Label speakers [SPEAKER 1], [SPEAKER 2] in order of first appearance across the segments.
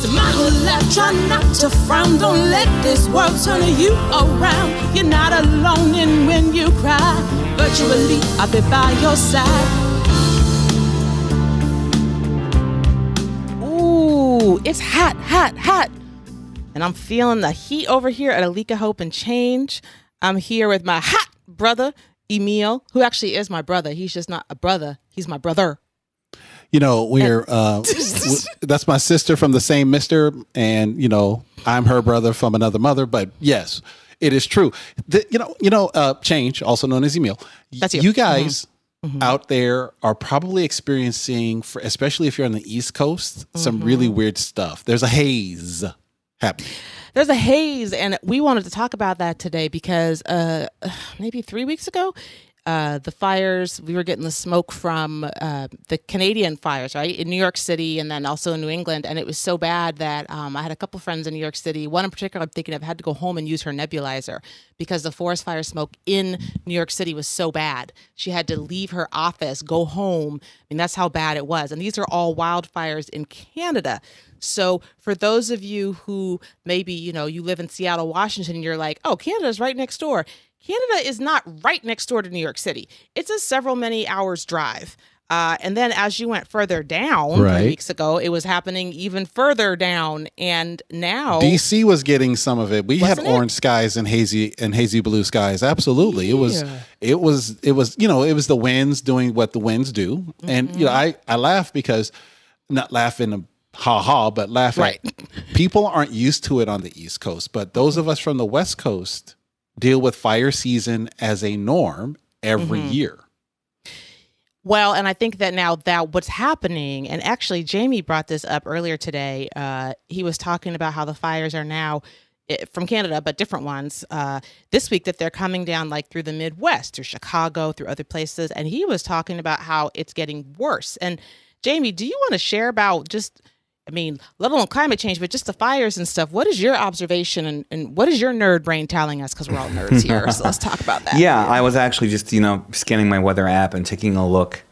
[SPEAKER 1] So my whole life, try not to frown. Don't let this world turn you around. You're not alone in when you cry. Virtually, I'll be by your side.
[SPEAKER 2] Ooh, it's hot, hot, hot. And I'm feeling the heat over here at Alika Hope and Change. I'm here with my hot brother, Emil, who actually is my brother. He's just not a brother, he's my brother.
[SPEAKER 3] You know, we're uh, that's my sister from the same mister, and you know, I'm her brother from another mother. But yes, it is true. The, you know, you know, uh, change, also known as Emil.
[SPEAKER 2] That's you. Mm-hmm.
[SPEAKER 3] You guys out there are probably experiencing, for, especially if you're on the East Coast, some really
[SPEAKER 2] Mm-hmm.
[SPEAKER 3] weird stuff. There's a haze happening.
[SPEAKER 2] There's a haze, and we wanted to talk about that today because uh, maybe three weeks ago, uh, the fires, we were getting the smoke from uh, the Canadian fires, right? In New York City and then also in New England. And it was so bad that um, I had a couple friends in New York City. One in particular, I'm thinking of, had to go home and use her nebulizer because the forest fire smoke in New York City was so bad. She had to leave her office, go home. I mean, that's how bad it was. And these are all wildfires in Canada. So for those of you who maybe, you know, you live in Seattle, Washington, and you're like, oh, Canada's right next door. Canada is not right next door to New York City. It's a several many hours drive. Uh, and then as you went further down
[SPEAKER 3] Right.
[SPEAKER 2] weeks ago, it was happening even further down. And now
[SPEAKER 3] DC was getting some of it. We had
[SPEAKER 2] Wasn't it?
[SPEAKER 3] orange skies and hazy and hazy blue skies. Absolutely, it was. It was. It was. You know, it was the winds doing what the winds do, and you know, I I laugh because not laugh in a ha ha, but laugh
[SPEAKER 2] Right.
[SPEAKER 3] at people aren't used to it on the East Coast, but those of us from the West Coast deal with fire season as a norm every year.
[SPEAKER 2] Well, and I think that now that what's happening, and actually Jamie brought this up earlier today. Uh, he was talking about how the fires are now eh, from Canada, but different ones. Uh, this week that they're coming down like through the Midwest, through Chicago, through other places, and he was talking about how it's getting worse. And Jamie, do you want to share about just? I mean, let alone climate change, but just the fires and stuff. What is your observation and, and what is your nerd brain telling us? Because we're all nerds here. so let's talk about that.
[SPEAKER 4] Yeah, I was actually just, you know, scanning my weather app and taking a look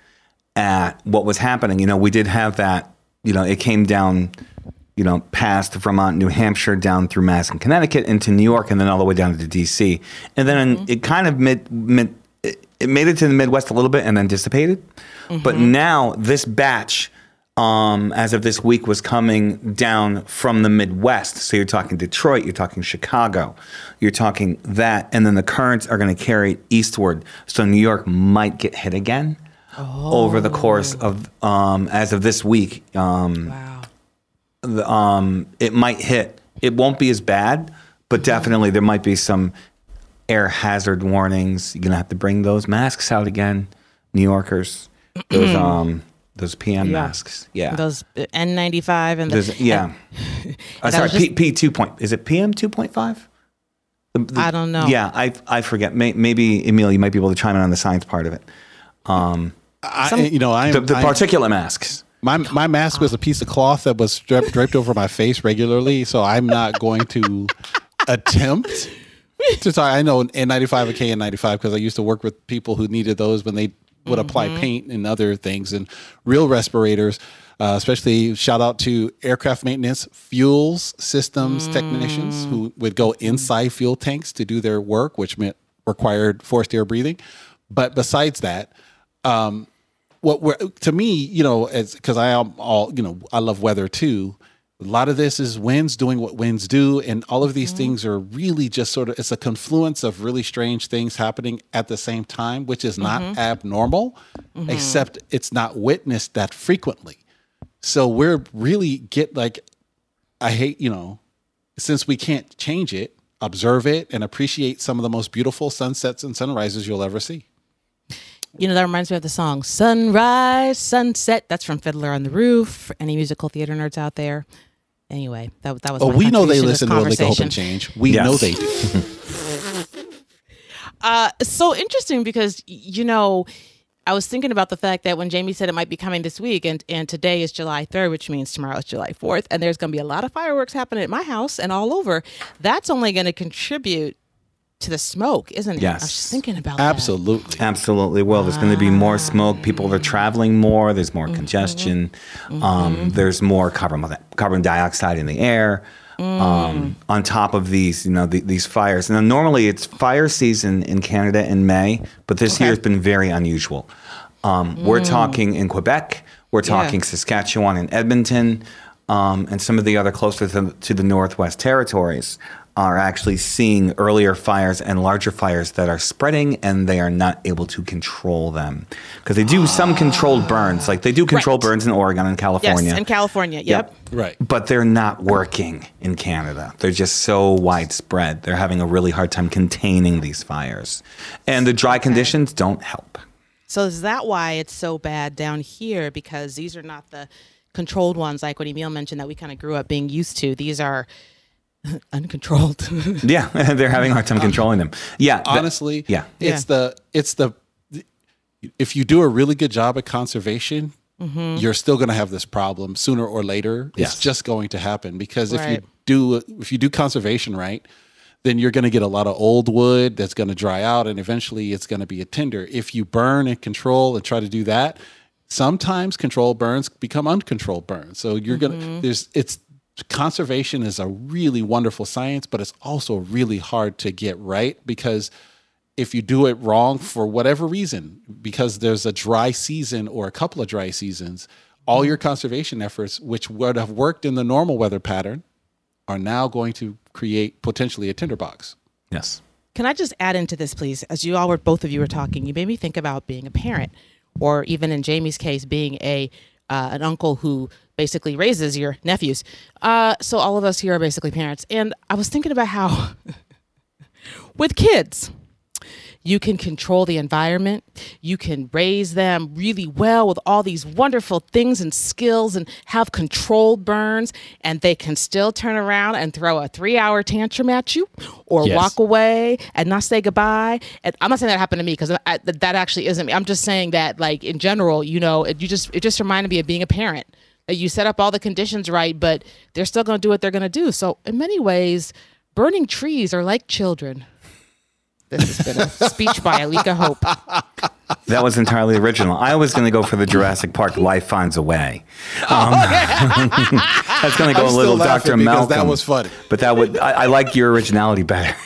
[SPEAKER 4] at what was happening. You know, we did have that, you know, it came down, you know, past Vermont, New Hampshire, down through Mass and Connecticut into New York, and then all the way down to DC. And then mm-hmm. it kind of mid, mid it, it made it to the Midwest a little bit and then dissipated. Mm-hmm. But now this batch, um, as of this week, was coming down from the Midwest. So you're talking Detroit, you're talking Chicago, you're talking that, and then the currents are going to carry it eastward. So New York might get hit again over the course of, um, as of this week. Um,
[SPEAKER 2] Wow.
[SPEAKER 4] the, um, it might hit. It won't be as bad, but definitely there might be some air hazard warnings. You're gonna have to bring those masks out again, New Yorkers. Those um those PM masks. Yeah.
[SPEAKER 2] Those uh, N95 and the,
[SPEAKER 4] Those- yeah. Uh,
[SPEAKER 2] that
[SPEAKER 4] sorry,
[SPEAKER 2] just-
[SPEAKER 4] P, P two point. Is it PM two point five?
[SPEAKER 2] I don't know.
[SPEAKER 4] Yeah, I I forget. May, maybe Emil, you might be able to chime in on the science part of it.
[SPEAKER 3] Um, I,
[SPEAKER 2] Some-
[SPEAKER 3] you know, I'm,
[SPEAKER 4] The, the
[SPEAKER 3] I'm-
[SPEAKER 4] particulate masks.
[SPEAKER 3] My my mask was a piece of cloth that was draped, draped over my face regularly, so I'm not going to attempt to talk. I know N95 and KN95 because I used to work with people who needed those when they would apply mm-hmm. paint and other things and real respirators. Uh, especially shout out to aircraft maintenance fuels systems technicians mm. who would go inside fuel tanks to do their work, which meant required forced air breathing. But besides that, um, what we're, to me, you know, as because I am all, you know, I love weather too. A lot of this is winds doing what winds do, and all of these mm-hmm. things are really just sort of it's a confluence of really strange things happening at the same time, which is not mm-hmm. abnormal, mm-hmm. except it's not witnessed that frequently. So we're really get like, I hate, you know, since we can't change it, observe it and appreciate some of the most beautiful sunsets and sunrises you'll ever see.
[SPEAKER 2] You know, that reminds me of the song Sunrise, Sunset. That's from Fiddler on the Roof. Any musical theater nerds out there. Anyway, that, that was
[SPEAKER 3] Oh,
[SPEAKER 2] my
[SPEAKER 3] we know they listen
[SPEAKER 2] to
[SPEAKER 3] to
[SPEAKER 2] this
[SPEAKER 3] Alika Hope and Change. We
[SPEAKER 4] Yes.
[SPEAKER 3] know they do.
[SPEAKER 2] Uh, so interesting because, you know, I was thinking about the fact that when Jamie said it might be coming this week, and, and today is July 3rd, which means tomorrow is July 4th, and there's going to be a lot of fireworks happening at my house and all over, that's only going to contribute to the smoke, isn't it? Yes. I was
[SPEAKER 4] Yes.
[SPEAKER 2] just thinking about that.
[SPEAKER 3] Absolutely.
[SPEAKER 4] Absolutely will. There's going to be more smoke. People are traveling more. There's more congestion. Um, there's more carbon carbon dioxide in the air. Um, on top of these, you know, the, these fires. Now, normally it's fire season in Canada in May, but this year has been very unusual. Um, We're talking in Quebec. We're
[SPEAKER 2] Yeah.
[SPEAKER 4] talking Saskatchewan and Edmonton, um, and some of the other closer to, to the Northwest territories are actually seeing earlier fires and larger fires that are spreading, and they are not able to control them because they do some controlled burns, like they do control
[SPEAKER 2] Right.
[SPEAKER 4] burns in Oregon and California.
[SPEAKER 2] Yes, in California. Yep.
[SPEAKER 3] Right.
[SPEAKER 4] But they're not working in Canada. They're just so widespread. They're having a really hard time containing these fires. And the dry conditions don't help.
[SPEAKER 2] So is that why it's so bad down here? Because these are not the controlled ones, like what Emil mentioned that we kind of grew up being used to. These are uncontrolled.
[SPEAKER 4] Yeah, they're having a hard time um, controlling them. Yeah. th-
[SPEAKER 3] Honestly,
[SPEAKER 4] yeah.
[SPEAKER 3] It's the it's the if you do a really good job at conservation, mm-hmm. you're still going to have this problem sooner or later.
[SPEAKER 4] Yes.
[SPEAKER 3] It's just going to happen because if you do if you do conservation right, then you're going to get a lot of old wood that's going to dry out and eventually it's going to be a tinder. If you burn and control and try to do that, sometimes controlled burns become uncontrolled burns. So you're going to mm-hmm. there's it's conservation is a really wonderful science, but it's also really hard to get right because if you do it wrong for whatever reason, because there's a dry season or a couple of dry seasons, all your conservation efforts, which would have worked in the normal weather pattern, are now going to create potentially a tinderbox.
[SPEAKER 4] Yes.
[SPEAKER 2] Can I just add into this, please? As you all were, both of you were talking, you made me think about being a parent, or even in Jamie's case, being a uh, an uncle who basically raises your nephews. Uh, so all of us here are basically parents, and I was thinking about how with kids. You can control the environment. You can raise them really well with all these wonderful things and skills and have controlled burns, and they can still turn around and throw a three hour tantrum at you or
[SPEAKER 3] Yes.
[SPEAKER 2] walk away and not say goodbye. And I'm not saying that happened to me because that actually isn't me. I'm just saying that, like, in general, you know, it, you just, it just reminded me of being a parent. That you set up all the conditions right, but they're still going to do what they're going to do. So, in many ways, burning trees are like children. This has been a speech by Alika Hope.
[SPEAKER 4] That was entirely original. I was going to go for the Jurassic Park Life Finds a Way. Um, I was going to go
[SPEAKER 3] I'm
[SPEAKER 4] a little Dr. Malcolm.
[SPEAKER 3] that was funny.
[SPEAKER 4] But that would, I, I like your originality better.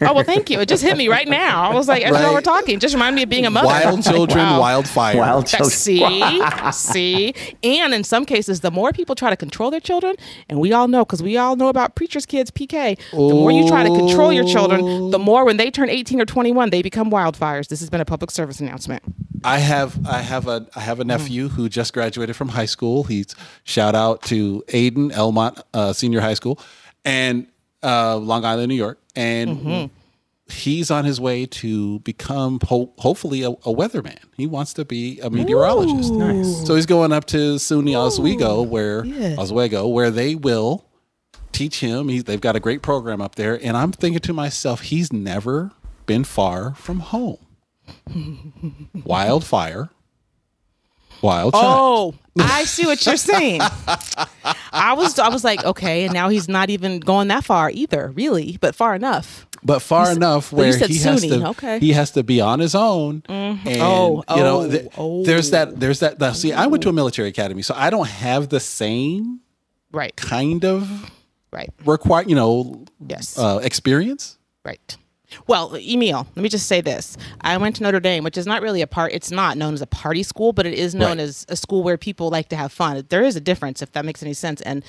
[SPEAKER 2] Oh well, thank you. It just hit me right now. I was like, as you all
[SPEAKER 3] Right.
[SPEAKER 2] were talking, just reminded me of being a mother.
[SPEAKER 3] Wild
[SPEAKER 2] Like,
[SPEAKER 3] children,
[SPEAKER 2] wow.
[SPEAKER 3] wildfire.
[SPEAKER 4] Wild children.
[SPEAKER 2] See, see, and in some cases, the more people try to control their children, and we all know because we all know about preachers' kids, PK. The more you try to control your children, the more when they turn eighteen or twenty-one, they become wildfires. This has been a public service announcement.
[SPEAKER 3] I have I have a I have a nephew who just graduated from high school. He's shout out to Aiden Elmont uh, Senior High School and uh, Long Island, New York, and he's on his way to become ho- hopefully a, a weatherman. He wants to be a meteorologist.
[SPEAKER 4] Nice.
[SPEAKER 3] So he's going up to SUNY Oswego, where
[SPEAKER 2] Yeah.
[SPEAKER 3] Oswego, where they will teach him. He, they've got a great program up there, and I'm thinking to myself, he's never been far from home. Wildfire, wild child.
[SPEAKER 2] Oh, I see what you're saying. I was, I was like, okay, and now he's not even going that far either, really, but far enough.
[SPEAKER 3] but far enough where he has to
[SPEAKER 2] okay.
[SPEAKER 3] he has to be on his own and
[SPEAKER 2] Oh,
[SPEAKER 3] you know
[SPEAKER 2] oh,
[SPEAKER 3] th-
[SPEAKER 2] oh.
[SPEAKER 3] there's that there's that now, see i went to a military academy so i don't have the same
[SPEAKER 2] Right,
[SPEAKER 3] kind of
[SPEAKER 2] right,
[SPEAKER 3] require you know
[SPEAKER 2] yes.
[SPEAKER 3] uh, experience
[SPEAKER 2] Right. Well, Emil, let me just say this. I went to Notre Dame, which is not really a part, it's not known as a party school, but it is known
[SPEAKER 3] Right.
[SPEAKER 2] as a school where people like to have fun. There is a difference, if that makes any sense. And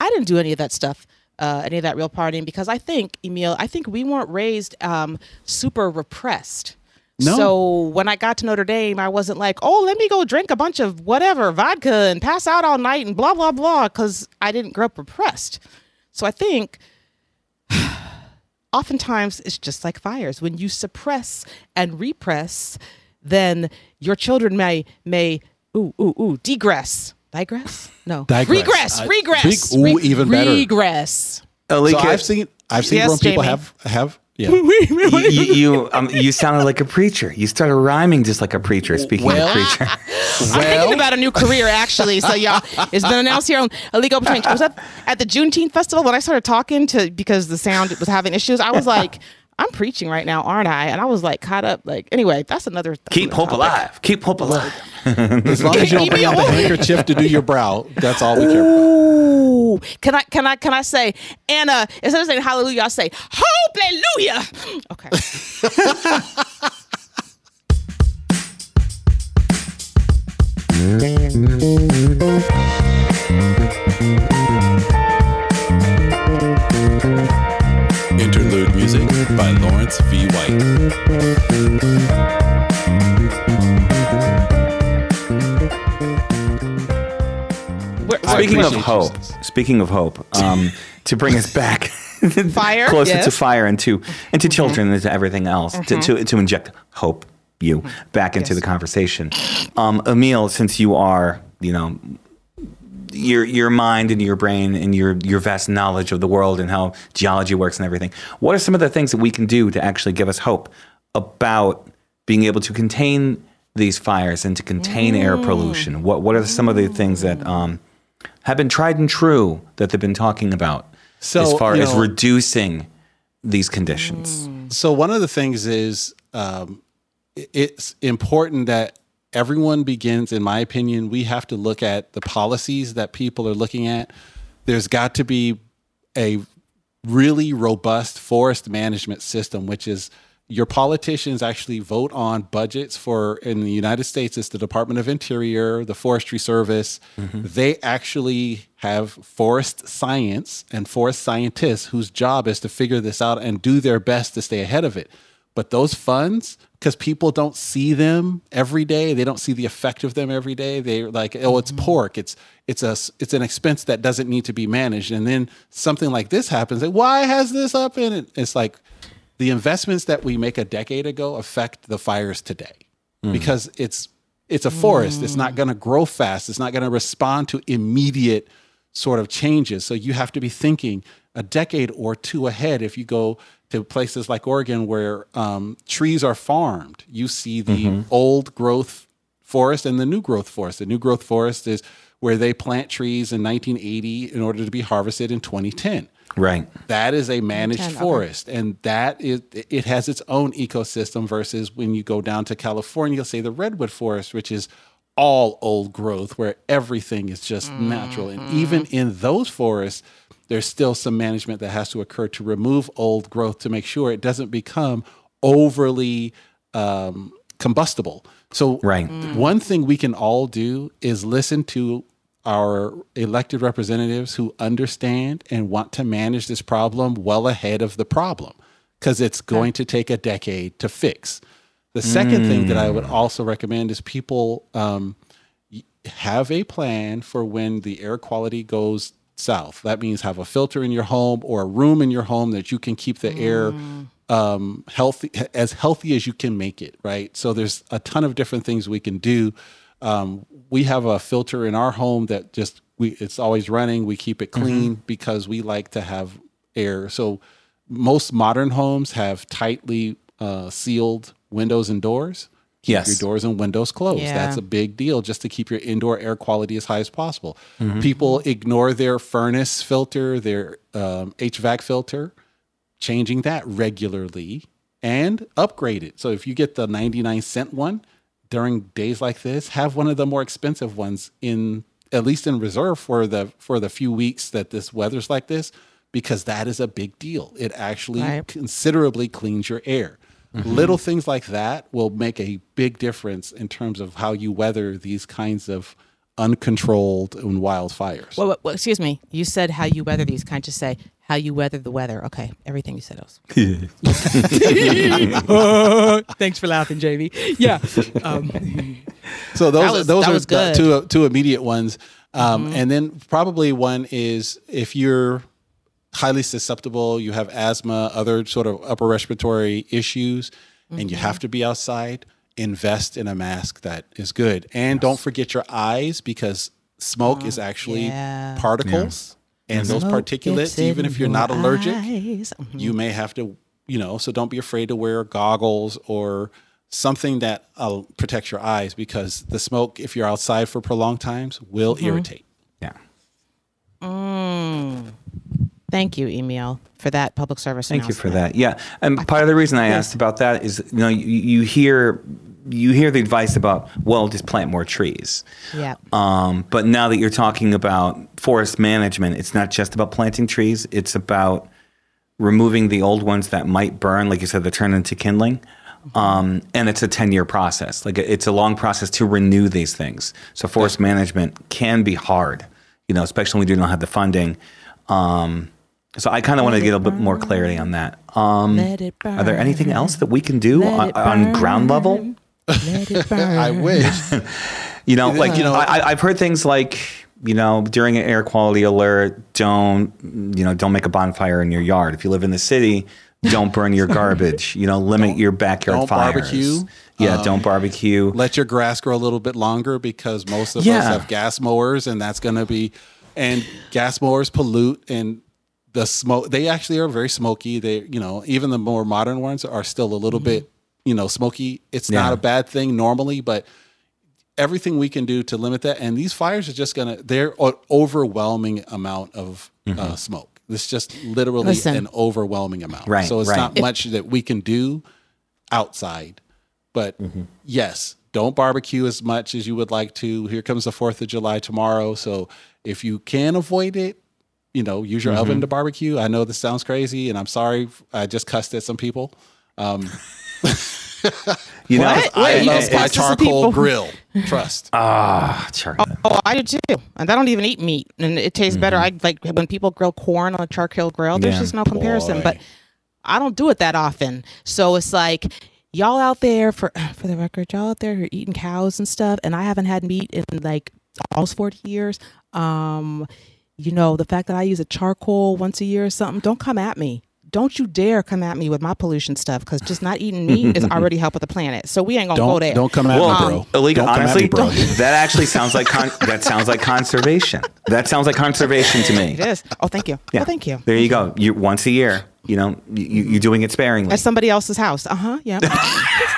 [SPEAKER 2] I didn't do any of that stuff, uh, any of that real partying, because I think, Emil, I think we weren't raised um, super repressed.
[SPEAKER 3] No.
[SPEAKER 2] So when I got to Notre Dame, I wasn't like, oh, let me go drink a bunch of whatever, vodka, and pass out all night and blah, blah, blah, because I didn't grow up repressed. So I think oftentimes it's just like fires. When you suppress and repress, then your children may may ooh ooh ooh degress. Digress? No.
[SPEAKER 3] Digress.
[SPEAKER 2] Regress.
[SPEAKER 3] I-
[SPEAKER 2] regress.
[SPEAKER 3] reg- ooh, even better.
[SPEAKER 2] Regress.
[SPEAKER 4] Alika,
[SPEAKER 3] so i've seen i've seen
[SPEAKER 2] Yes,
[SPEAKER 3] grown people
[SPEAKER 2] Jamie.
[SPEAKER 3] have have yeah
[SPEAKER 4] you, you, you, um, you sounded like a preacher. You started rhyming just like a preacher, speaking
[SPEAKER 3] Well-
[SPEAKER 4] of preacher.
[SPEAKER 2] I'm thinking about a new career actually. So y'all, it's been announced here on Illegal Change. I was at, at the Juneteenth festival when I started talking to because the sound was having issues. I was like, I'm preaching right now, aren't I? And I was like caught up. Like anyway, that's another. that's
[SPEAKER 4] Keep hope
[SPEAKER 2] topic.
[SPEAKER 4] alive. Keep hope alive.
[SPEAKER 3] As long as you don't bring out the handkerchief to do your brow, that's all we care about.
[SPEAKER 2] Ooh, can I can I can I say Anna instead of saying hallelujah, I say hallelujah. Okay.
[SPEAKER 3] Interlude by Lawrence V. White.
[SPEAKER 2] We're-
[SPEAKER 3] I
[SPEAKER 2] we're-
[SPEAKER 4] Speaking of hope,
[SPEAKER 3] sis.
[SPEAKER 4] speaking of hope, um, to bring us back
[SPEAKER 2] Fire,
[SPEAKER 4] closer
[SPEAKER 2] yes.
[SPEAKER 4] to fire and to and to children and to everything else, to, to to inject hope you back into the conversation. Um, Emil, since you are, you know, your your mind and your brain and your your vast knowledge of the world and how geology works and everything. What are some of the things that we can do to actually give us hope about being able to contain these fires and to contain air pollution? What what are some of the things that um, have been tried and true that they've been talking about
[SPEAKER 3] So,
[SPEAKER 4] as far
[SPEAKER 3] you
[SPEAKER 4] as
[SPEAKER 3] know-
[SPEAKER 4] reducing these conditions?
[SPEAKER 3] So one of the things is um, it's important that everyone begins. In my opinion, we have to look at the policies that people are looking at. There's got to be a really robust forest management system, which is your politicians actually vote on budgets for in the United States it's the Department of Interior, the Forestry Service. Mm-hmm. They actually have forest science and forest scientists whose job is to figure this out and do their best to stay ahead of it. But those funds, because people don't see them every day, they don't see the effect of them every day. They're like, oh, it's mm-hmm. pork. It's it's a it's an expense that doesn't need to be managed. And then something like this happens. Like, why has this up in it? It's like the investments that we make a decade ago affect the fires today mm. because it's it's a forest. It's not mm. going to grow fast. It's not going to respond to immediate sort of changes. So you have to be thinking a decade or two ahead. If you go to places like Oregon where um, trees are farmed, you see the old growth forest and the new growth forest. The new growth forest is where they plant trees in 1980 in order to be harvested in 2010
[SPEAKER 4] Right.
[SPEAKER 3] that is a managed forest and that is it has its own ecosystem versus when you go down to california say the redwood forest which is all old growth where everything is just natural. And even in those forests there's still some management that has to occur to remove old growth to make sure it doesn't become overly um, combustible so
[SPEAKER 4] Right.
[SPEAKER 3] one thing we can all do is listen to our elected representatives who understand and want to manage this problem well ahead of the problem because it's going to take a decade to fix. The second thing that I would also recommend is people um, have a plan for when the air quality goes south. That means have a filter in your home or a room in your home that you can keep the air um, healthy, as healthy as you can make it. Right. So there's a ton of different things we can do. Um, we have a filter in our home that just we it's always running. We keep it clean because we like to have air. So most modern homes have tightly uh, sealed windows and doors. Keep
[SPEAKER 4] Yes.
[SPEAKER 3] your doors and windows closed.
[SPEAKER 2] Yeah.
[SPEAKER 3] That's a big deal just to keep your indoor air quality as high as possible. People ignore their furnace filter, their um, HVAC filter, changing that regularly and upgrade it. So if you get the 99 cent one during days like this, have one of the more expensive ones in at least in reserve for the for the few weeks that this weather's like this because that is a big deal. It actually
[SPEAKER 2] Right.
[SPEAKER 3] considerably cleans your air. Little things like that will make a big difference in terms of how you weather these kinds of uncontrolled and wildfires.
[SPEAKER 2] Well, well, well, excuse me. You said how you weather these. Can't just say how you weather the weather. Okay, everything you said else. Thanks for laughing, JV. Yeah. Um,
[SPEAKER 3] So those
[SPEAKER 2] was-
[SPEAKER 3] those
[SPEAKER 2] that
[SPEAKER 3] are the two two immediate ones, um, and then probably one is if you're highly susceptible, you have asthma, other sort of upper respiratory issues, and you have to be outside. Invest in a mask that is good, and don't forget your eyes because smoke is actually
[SPEAKER 2] yeah.
[SPEAKER 3] particles, and those particulates, even if you're not allergic,
[SPEAKER 2] eyes. Mhm.
[SPEAKER 3] you may have to, you know, so don't be afraid to wear goggles or something that uh, protects your eyes because the smoke, if you're outside for prolonged times, will irritate.
[SPEAKER 4] Yeah.
[SPEAKER 2] Thank you, Emil, for that public service.
[SPEAKER 4] Thank you for that. Yeah, and part of the reason I asked about that is, you know, you, you hear you hear the advice about well, just plant more trees.
[SPEAKER 2] Yeah.
[SPEAKER 4] Um, but now that you're talking about forest management, it's not just about planting trees. It's about removing the old ones that might burn, like you said, that turn into kindling. Um, and it's a 10 year process. Like it's a long process to renew these things. So forest management can be hard, you know, especially when we do not have the funding. Um, so I kind of want to get a bit more clarity on that. Um, are there anything else that we can do on, on ground level?
[SPEAKER 2] burn. Let it burn.
[SPEAKER 3] I wish.
[SPEAKER 4] You know, like
[SPEAKER 3] you know-
[SPEAKER 4] I, I- I've heard things like, you know, during an air quality alert, don't, you know, don't make a bonfire in your yard. If you live in the city, don't burn your garbage. You know, limit your backyard
[SPEAKER 3] don't
[SPEAKER 4] fires.
[SPEAKER 3] barbecue.
[SPEAKER 4] Yeah,
[SPEAKER 3] Um,
[SPEAKER 4] don't barbecue.
[SPEAKER 3] Let your grass grow a little bit longer because most of us have gas mowers, and that's going to be, and gas mowers pollute and the smoke. They actually are very smoky. They, you know, even the more modern ones are still a little mm-hmm. bit, you know, smoky. It's not a bad thing normally, but everything we can do to limit that. And these fires are just gonna they're an overwhelming amount of uh, mm-hmm. smoke. It's just literally
[SPEAKER 2] Listen.
[SPEAKER 3] an overwhelming amount.
[SPEAKER 4] Right,
[SPEAKER 3] So it's
[SPEAKER 4] right.
[SPEAKER 3] not much that we can do outside. But mm-hmm. yes, don't barbecue as much as you would like to. Here comes the Fourth of July tomorrow. So if you can avoid it, you know, use your oven to barbecue. I know this sounds crazy, and I'm sorry. I just cussed at some people. Um,
[SPEAKER 4] you know,
[SPEAKER 2] What?
[SPEAKER 3] I
[SPEAKER 2] Wait,
[SPEAKER 3] love
[SPEAKER 2] just
[SPEAKER 3] my
[SPEAKER 2] cussed at some
[SPEAKER 3] charcoal grill. Trust.
[SPEAKER 4] ah, charcoal.
[SPEAKER 2] Oh, I do too. And I don't even eat meat, and it tastes better. I like when people grill corn on a charcoal grill. There's
[SPEAKER 4] Yeah.
[SPEAKER 2] just no comparison.
[SPEAKER 3] Boy.
[SPEAKER 2] But I don't do it that often, so it's like y'all out there for for the record, y'all out there who are eating cows and stuff, and I haven't had meat in like almost 40 years. Um, you know, the fact that I use a charcoal once a year or something, don't come at me. Don't you dare come at me with my pollution stuff because just not eating meat is already helping the planet. So we ain't gonna go
[SPEAKER 3] Don't
[SPEAKER 2] there.
[SPEAKER 3] don't come at
[SPEAKER 4] Well,
[SPEAKER 3] me, bro.
[SPEAKER 4] illegal.
[SPEAKER 3] Don't come at
[SPEAKER 4] Honestly,
[SPEAKER 3] me, bro.
[SPEAKER 4] that actually sounds like con- that sounds like conservation. That sounds like conservation to me.
[SPEAKER 2] It is. Oh, thank you.
[SPEAKER 4] Yeah.
[SPEAKER 2] Oh, thank you.
[SPEAKER 4] There you go. You once a year. You know, you, you're doing it sparingly.
[SPEAKER 2] At somebody else's house. Uh huh. Yeah.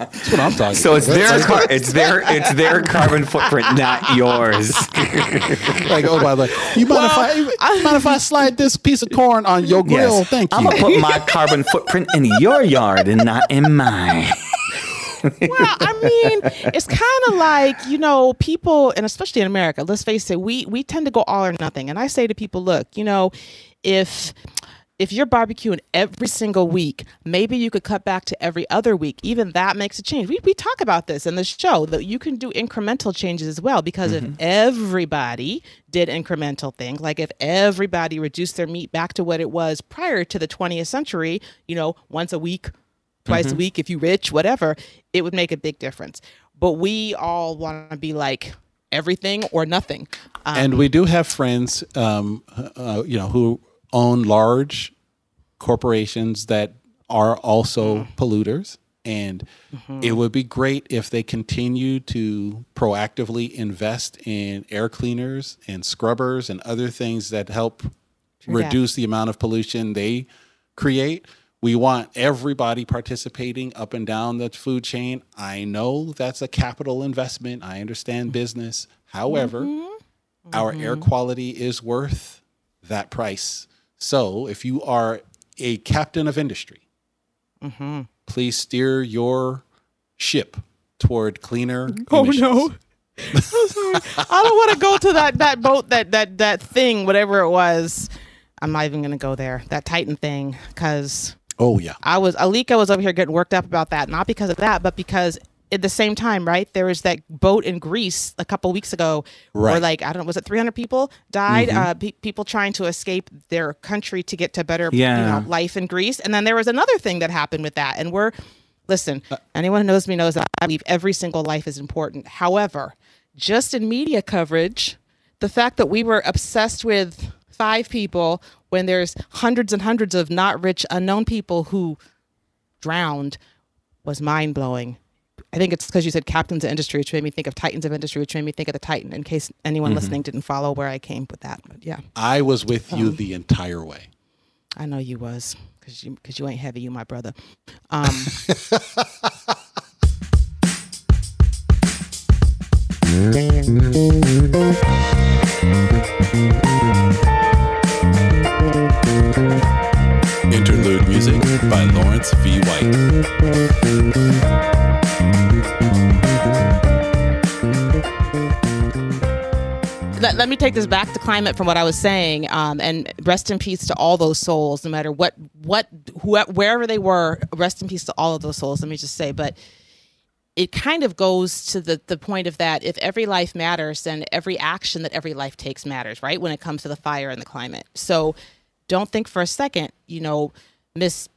[SPEAKER 3] That's what I'm talking.
[SPEAKER 4] So it's
[SPEAKER 3] about.
[SPEAKER 4] their
[SPEAKER 3] That's
[SPEAKER 4] car- it's their it's their carbon footprint, not yours.
[SPEAKER 3] like, oh by the way, you mind if I you mind if I slide this piece of corn on your grill?
[SPEAKER 4] Yes.
[SPEAKER 3] Thank
[SPEAKER 4] I'm gonna put my carbon footprint in your yard and not in mine.
[SPEAKER 2] well, I mean, it's kind of like you know, people, and especially in America. Let's face it, we we tend to go all or nothing. And I say to people, look, you know, if if you're barbecuing every single week, maybe you could cut back to every other week. Even that makes a change. We, we talk about this in the show that you can do incremental changes as well because if everybody did incremental things, like if everybody reduced their meat back to what it was prior to the 20th century, you know, once a week, twice a week if you're rich, whatever, it would make a big difference. But we all want to be like everything or nothing. Um,
[SPEAKER 3] and we do have friends, um, uh, you know, who own large corporations that are also hmm. polluters. And mm-hmm. it would be great if they continue to proactively invest in air cleaners and scrubbers and other things that help
[SPEAKER 2] that.
[SPEAKER 3] reduce the amount of pollution they create. We want everybody participating up and down the food chain. I know that's a capital investment. I understand mm-hmm. business. However, mm-hmm. our air quality is worth that price. So if you are a captain of industry, mm-hmm. please steer your ship toward cleaner.
[SPEAKER 2] Oh
[SPEAKER 3] emissions.
[SPEAKER 2] no. I'm sorry. I don't want to go to that that boat that that that thing whatever it was. I'm not even gonna go there. That Titan thing because
[SPEAKER 3] Oh yeah.
[SPEAKER 2] I was Alika was over here getting worked up about that, not because of that, but because at the same time, right? There was that boat in Greece a couple weeks ago where, like, I don't know, was it 300 people died? Uh, pe- people trying to escape their country to get to better,
[SPEAKER 4] Yeah.
[SPEAKER 2] you know, life in Greece. And then there was another thing that happened with that, and we're listen. anyone who knows me knows that I believe every single life is important. However, just in media coverage, the fact that we were obsessed with five people when there's hundreds and hundreds of not rich unknown people who drowned was mind blowing. I think it's because you said captains of industry, which made me think of titans of industry, which made me think of the Titan. In case anyone listening didn't follow where I came with that, but yeah,
[SPEAKER 3] I was with you the entire way.
[SPEAKER 2] I know you was because you because you ain't heavy, you my brother. Um, let, let me take this back to climate from what I was saying, um, and rest in peace to all those souls, no matter what, what, whoever, wherever they were. Rest in peace to all of those souls. Let me just say, but it kind of goes to the the point of that if every life matters, then every action that every life takes matters, right? When it comes to the fire and the climate. So, don't think for a second, you know, Miss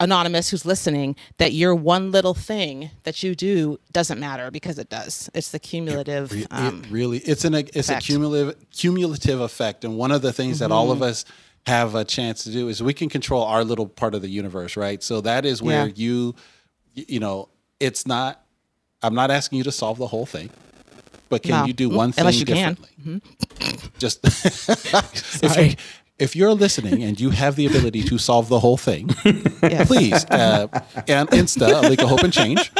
[SPEAKER 2] anonymous who's listening that your one little thing that you do doesn't matter because it does it's the cumulative
[SPEAKER 3] Re-
[SPEAKER 2] um,
[SPEAKER 3] it really it's an it's
[SPEAKER 2] effect.
[SPEAKER 3] a cumulative cumulative effect and one of the things that all of us have a chance to do is we can control our little part of the universe right so that is where
[SPEAKER 2] Yeah.
[SPEAKER 3] you you know it's not i'm not asking you to solve the whole thing but can
[SPEAKER 2] No.
[SPEAKER 3] you do
[SPEAKER 2] Mm,
[SPEAKER 3] one thing
[SPEAKER 2] unless you can.
[SPEAKER 3] differently just if, you, if you're listening and you have the ability to solve the whole thing
[SPEAKER 2] yes.
[SPEAKER 3] please uh, and insta alika hope and change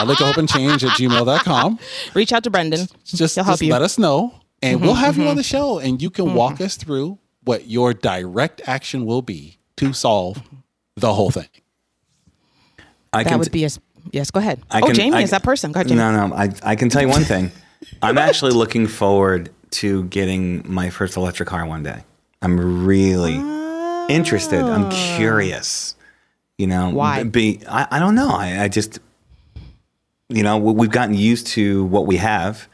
[SPEAKER 3] alika hope and change at gmail.com
[SPEAKER 2] reach out to brendan
[SPEAKER 3] just,
[SPEAKER 2] He'll help
[SPEAKER 3] just
[SPEAKER 2] you.
[SPEAKER 3] let us know and
[SPEAKER 2] Mm-hmm,
[SPEAKER 3] we'll have you on the show and you can walk us through what your direct action will be to solve the whole thing
[SPEAKER 4] I
[SPEAKER 2] that
[SPEAKER 4] can
[SPEAKER 2] would
[SPEAKER 4] t-
[SPEAKER 2] be a yes go ahead
[SPEAKER 4] I
[SPEAKER 2] oh
[SPEAKER 4] can-
[SPEAKER 2] jamie
[SPEAKER 4] I-
[SPEAKER 2] is that person go ahead jamie
[SPEAKER 4] No, no. I, I can tell you one thing. I'm actually looking forward to getting my first electric car one day. I'm really interested. I'm curious. You know,
[SPEAKER 2] Ah. Why?
[SPEAKER 4] Be I, I don't know. I, I just, you know, we- we've gotten used to what we have.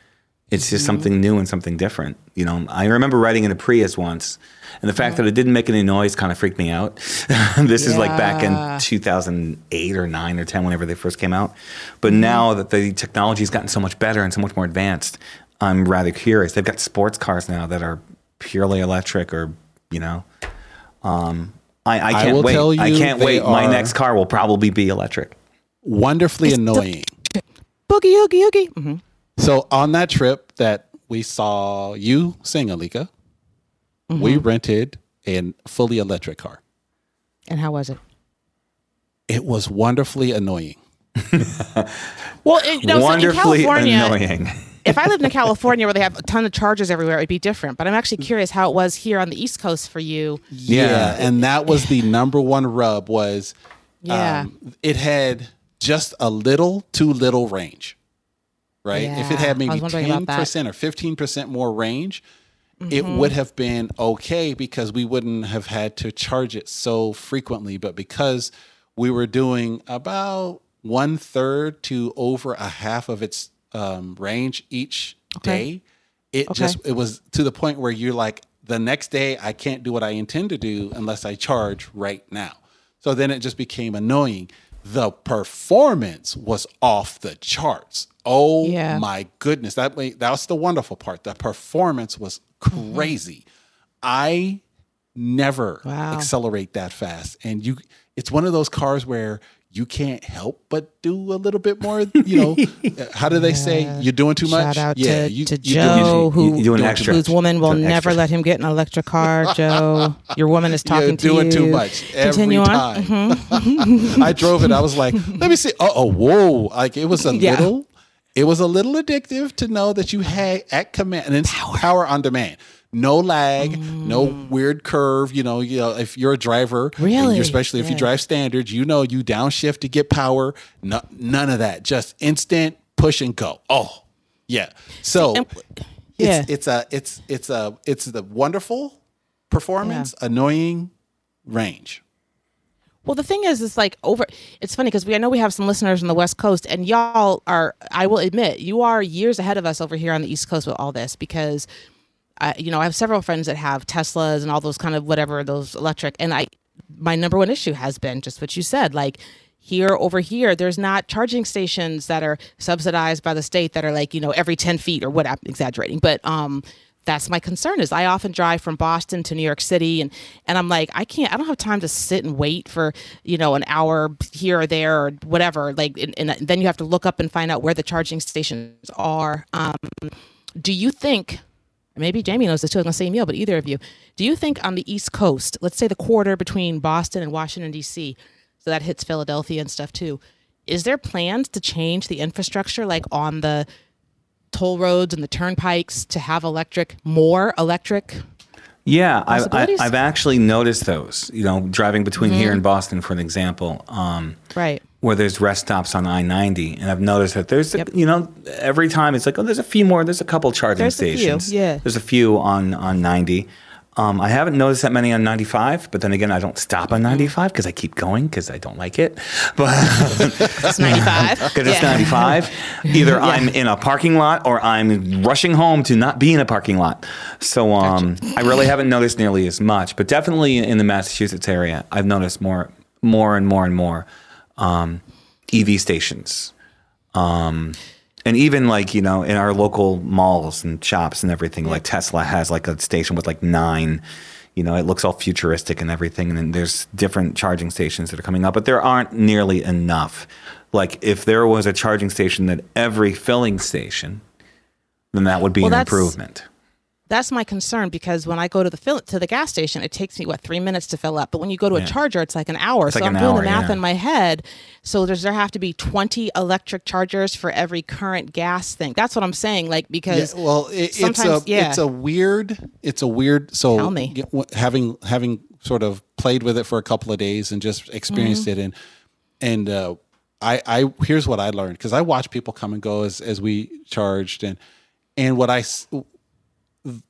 [SPEAKER 4] It's just
[SPEAKER 2] Mm-hmm.
[SPEAKER 4] something new and something different. You know, I remember riding in a Prius once, and the fact that it didn't make any noise kind of freaked me out. this is like back in 2008 or 9 or 10 whenever they first came out but
[SPEAKER 2] Mm-hmm.
[SPEAKER 4] now that the technology has gotten so much better and so much more advanced i'm rather curious they've got sports cars now that are purely electric or you know um, I, I can't
[SPEAKER 3] will
[SPEAKER 4] wait.
[SPEAKER 3] tell
[SPEAKER 4] i can't wait. My next car will probably be electric.
[SPEAKER 3] wonderfully annoying.
[SPEAKER 2] Boogie oogie oogie. Hmm
[SPEAKER 3] so on that trip that we saw you sing alika
[SPEAKER 2] Mm-hmm.
[SPEAKER 3] we rented a fully electric car.
[SPEAKER 2] And how was it?
[SPEAKER 3] It was wonderfully annoying.
[SPEAKER 2] Well it, you know, so in
[SPEAKER 4] wonderfully
[SPEAKER 2] california
[SPEAKER 4] annoying
[SPEAKER 2] if I lived in California where they have a ton of chargers everywhere, it'd be different. But I'm actually curious how it was here on the East Coast for you.
[SPEAKER 3] Yeah, and that was the number one rub was
[SPEAKER 2] Yeah.
[SPEAKER 3] um, it had just a little too little range. Right? If it had maybe
[SPEAKER 2] was wondering about that.
[SPEAKER 3] 10% or 15% more range, it
[SPEAKER 2] Mm-hmm.
[SPEAKER 3] would have been okay because we wouldn't have had to charge it so frequently. But because we were doing about one third to over a half of its um, range each day, it
[SPEAKER 2] Okay.
[SPEAKER 3] just it was to the point where you're like the next day I can't do what I intend to do unless I charge right now. So then it just became annoying. The performance was off the charts. Oh
[SPEAKER 2] Yeah.
[SPEAKER 3] my goodness. That way that's the wonderful part. The performance was crazy. I never
[SPEAKER 2] Wow.
[SPEAKER 3] accelerate that fast. And you it's one of those cars where you can't help but do a little bit more, you know. how do they say you're doing too much?
[SPEAKER 2] Shout out
[SPEAKER 3] yeah,
[SPEAKER 2] to,
[SPEAKER 3] you,
[SPEAKER 2] to
[SPEAKER 3] you
[SPEAKER 2] Joe,
[SPEAKER 4] you-
[SPEAKER 2] who
[SPEAKER 4] you doing extra.
[SPEAKER 2] whose woman will
[SPEAKER 4] Doing
[SPEAKER 2] never
[SPEAKER 4] extra.
[SPEAKER 2] let him get an electric car. Joe, your woman is
[SPEAKER 3] You're
[SPEAKER 2] talking to
[SPEAKER 3] doing
[SPEAKER 2] you.
[SPEAKER 3] too much every
[SPEAKER 2] Continue on. Mm-hmm.
[SPEAKER 3] I drove it. I was like, let me see. Oh, oh, whoa! Like it was a
[SPEAKER 2] Yeah.
[SPEAKER 3] little. It was a little addictive to know that you had at command and it's power, on demand. No lag, no mm. weird curve. You know, you know, if you're a driver,
[SPEAKER 2] Really?
[SPEAKER 3] you're- especially if you drive standards, you know you downshift to get power. No, none of that. Just instant push and go. Oh, yeah. So
[SPEAKER 2] and- yeah.
[SPEAKER 3] it's it's a it's it's a it's the wonderful performance, annoying range.
[SPEAKER 2] Well, the thing is, it's like over. It's funny because we I know we have some listeners on the West Coast, and y'all are. I will admit, you are years ahead of us over here on the East Coast with all this because, uh, you know, I have several friends that have Teslas and all those kind of whatever those electric, and I, my number one issue has been just what you said, like. Here over here, there's not charging stations that are subsidized by the state that are like you know every ten feet or what. I'm exaggerating, but um, that's my concern is I often drive from Boston to New York City and and I'm like I can't I don't have time to sit and wait for you know an hour here or there or whatever like and, and then you have to look up and find out where the charging stations are um, do you think maybe Jamie knows this too I was gonna say Emil but either of you do you think on the East Coast let's say the quarter between Boston and Washington D.C. so that hits Philadelphia and stuff too is there plans to change the infrastructure like on the toll roads and the turnpikes to have electric, more electric?
[SPEAKER 4] Yeah, I've, I, I've actually noticed those. You know, driving between here
[SPEAKER 2] Mm-hmm.
[SPEAKER 4] and Boston, for an example, um,
[SPEAKER 2] Right.
[SPEAKER 4] Where there's rest stops on I ninety, and I've noticed that there's, a, you know, every time it's like, oh, there's a few more. There's a couple charging
[SPEAKER 2] There's a few,
[SPEAKER 4] stations.
[SPEAKER 2] yeah.
[SPEAKER 4] there's a few on on ninety. Um, I haven't noticed that many on 95, but then again, I don't stop on 95 because I keep going because I don't like it. But
[SPEAKER 2] It's 95.
[SPEAKER 4] because it's 95. Either I'm in a parking lot or I'm rushing home to not be in a parking lot. So um, I really haven't noticed nearly as much, but definitely in the Massachusetts area, I've noticed more, more and more and more um, EV stations. Um, and even like you know in our local malls and shops and everything, like Tesla has like a station with like nine. You know, it looks all futuristic and everything, and then there's different charging stations that are coming up, but there aren't nearly enough. Like if there was a charging station at every filling station, then that would be
[SPEAKER 2] Well,
[SPEAKER 4] an improvement.
[SPEAKER 2] That's my concern because when I go to the fill to the gas station, it takes me what three minutes to fill up. But when you go to a charger, it's like an hour. so
[SPEAKER 4] like
[SPEAKER 2] I'm doing
[SPEAKER 4] hour,
[SPEAKER 2] the math
[SPEAKER 4] yeah.
[SPEAKER 2] in my head. So does there have to be 20 electric chargers for every current gas thing? That's what I'm saying. Like because
[SPEAKER 3] Yeah, well, it, it's a
[SPEAKER 2] sometimes- yeah.
[SPEAKER 3] it's a weird it's a weird. So
[SPEAKER 2] Tell me.
[SPEAKER 3] having having sort of played with it for a couple of days and just experienced
[SPEAKER 2] Mm-hmm.
[SPEAKER 3] it, and and uh, I I here's what I learned because I watch people come and go as as we charged, and and what I s-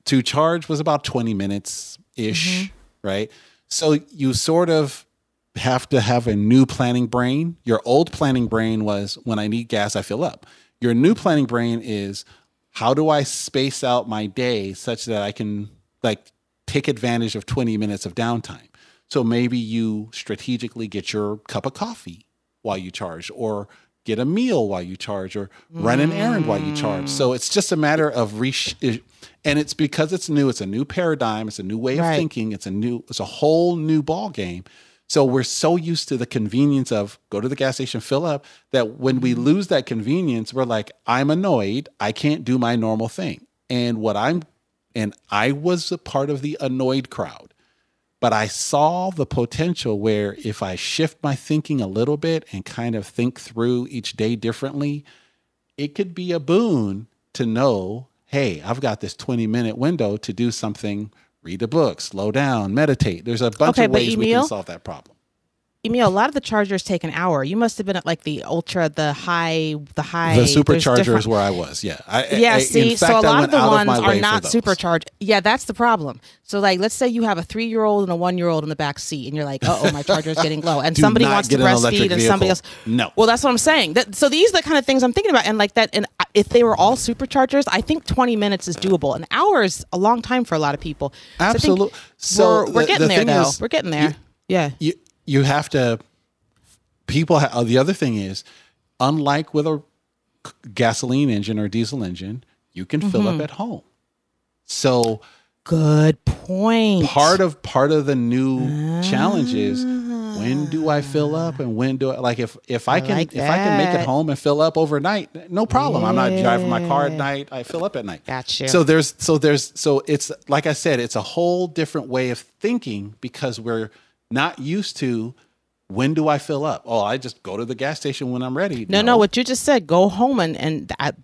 [SPEAKER 3] to charge was about 20 minutes ish, right? So you sort of have to have a new planning brain. Your old planning brain was when I need gas, I fill up. Your new planning brain is how do I space out my day such that I can like take advantage of 20 minutes of downtime? So maybe you strategically get your cup of coffee while you charge or get a meal while you charge or run an errand while you charge. So it's just a matter of resh- and it's because it's new, it's a new paradigm, it's a new way of
[SPEAKER 2] Right.
[SPEAKER 3] thinking, it's a new it's a whole new ball game. So we're so used to the convenience of go to the gas station, fill up, that when we mm-hmm. lose that convenience, we're like, I'm annoyed. I can't do my normal thing. And what I'm, and I was a part of the annoyed crowd, but I saw the potential where if I shift my thinking a little bit and kind of think through each day differently, it could be a boon to know hey, I've got this 20 minute window to do something, read a book, slow down, meditate. There's a bunch
[SPEAKER 2] Okay,
[SPEAKER 3] of ways we can solve that problem.
[SPEAKER 2] Emil, a lot of the chargers take an hour. You must have been at like the ultra, the high, the high.
[SPEAKER 3] The supercharger is where I was. Yeah. I,
[SPEAKER 2] Yeah,
[SPEAKER 3] I-
[SPEAKER 2] see,
[SPEAKER 3] fact,
[SPEAKER 2] so a lot of the ones
[SPEAKER 3] my
[SPEAKER 2] are not supercharged. Yeah, that's the problem. So, like, let's say you have a three-year-old and a one-year-old in the back seat, and you're like, "Oh, my charger is getting low," and somebody wants to breastfeed, and somebody else.
[SPEAKER 3] No.
[SPEAKER 2] Well, that's what I'm saying. That, so these are the kind of things I'm thinking about, and like that. And if they were all superchargers, I think 20 minutes is doable. An hour is a long time for a lot of people. So I think
[SPEAKER 3] so
[SPEAKER 2] we're, we're getting
[SPEAKER 3] the
[SPEAKER 2] there, though.
[SPEAKER 3] is,
[SPEAKER 2] we're getting there.
[SPEAKER 3] you-
[SPEAKER 2] yeah.
[SPEAKER 3] you you have to people ha- the other thing is unlike with a gasoline engine or diesel engine you can fill
[SPEAKER 2] Mm-hmm.
[SPEAKER 3] up at home so
[SPEAKER 2] Good point.
[SPEAKER 3] part of part of the new challenge is when do I fill up and when do I like if if I, can
[SPEAKER 2] like
[SPEAKER 3] if I can make it home and fill up overnight no problem I'm not driving my car at night I fill up at night
[SPEAKER 2] Gotcha.
[SPEAKER 3] so there's so there's so it's like I said it's a whole different way of thinking because we're not used to when do I fill up oh I just go to the gas station when I'm ready
[SPEAKER 2] No, no, what you just said, go home and and that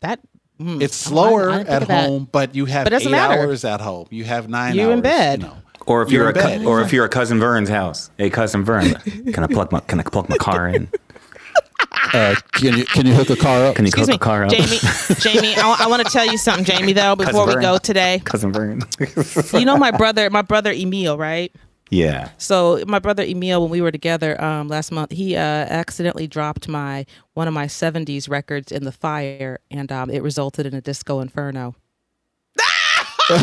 [SPEAKER 2] that mm,
[SPEAKER 3] it's
[SPEAKER 2] I I
[SPEAKER 3] slower at
[SPEAKER 2] of that.
[SPEAKER 3] home but you have
[SPEAKER 2] But it doesn't
[SPEAKER 3] eight
[SPEAKER 2] matter.
[SPEAKER 3] hours at home you have nine
[SPEAKER 2] You're
[SPEAKER 3] hours
[SPEAKER 2] in bed.
[SPEAKER 3] you know.
[SPEAKER 4] Or if
[SPEAKER 3] You're
[SPEAKER 4] you're, a
[SPEAKER 3] bed.
[SPEAKER 4] or if you're a cousin Vern's house, hey cousin Vern, can I plug my can I plug my car in?
[SPEAKER 3] Uh, can you can you hook a car up?
[SPEAKER 4] Can you
[SPEAKER 2] Excuse
[SPEAKER 4] hook
[SPEAKER 2] me,
[SPEAKER 4] a car up?
[SPEAKER 2] Jamie. Jamie, I, want to tell you something, Jamie. Though before we
[SPEAKER 4] Vern.
[SPEAKER 2] go today,
[SPEAKER 4] cousin Vern.
[SPEAKER 2] you know my brother, my brother Emil, right?
[SPEAKER 4] Yeah.
[SPEAKER 2] So my brother Emil, when we were together um, last month, he uh, accidentally dropped my one of my '70s records in the fire, and um, it resulted in a disco inferno.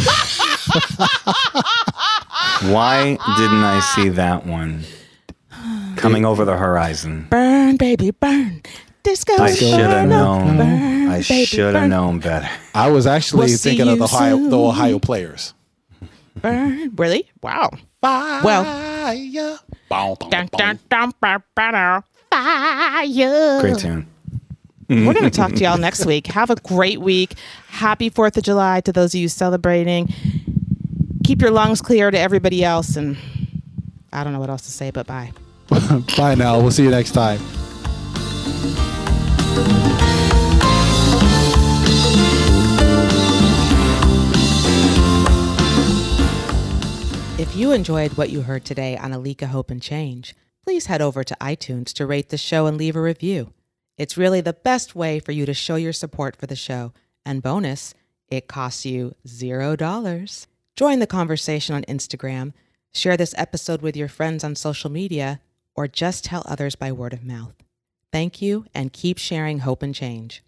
[SPEAKER 4] Why didn't I see that one coming over the horizon?
[SPEAKER 2] Burn, baby, burn. Disco
[SPEAKER 4] I should have
[SPEAKER 2] inferno.
[SPEAKER 4] known.
[SPEAKER 2] Burn,
[SPEAKER 4] I should have known better.
[SPEAKER 3] I was actually
[SPEAKER 2] We'll
[SPEAKER 3] thinking of the Ohio, the Ohio players.
[SPEAKER 2] Burn. Really? Wow.
[SPEAKER 3] Fire.
[SPEAKER 2] Well-
[SPEAKER 3] Bow, bow,
[SPEAKER 2] Dun, dun, dun, ba, ba. Fire.
[SPEAKER 4] Great tune.
[SPEAKER 2] We're going to talk to y'all next week. Have a great week. Happy 4th of July to those of you celebrating. Keep your lungs clear to everybody else. And I don't know what else to say, but bye.
[SPEAKER 3] Bye now. We'll see you next time.
[SPEAKER 2] If you enjoyed what you heard today on Alika Hope and Change, please head over to iTunes to rate the show and leave a review. It's really the best way for you to show your support for the show. And bonus, it costs you zero dollars. Join the conversation on Instagram, share this episode with your friends on social media, or just tell others by word of mouth. Thank you and keep sharing hope and change.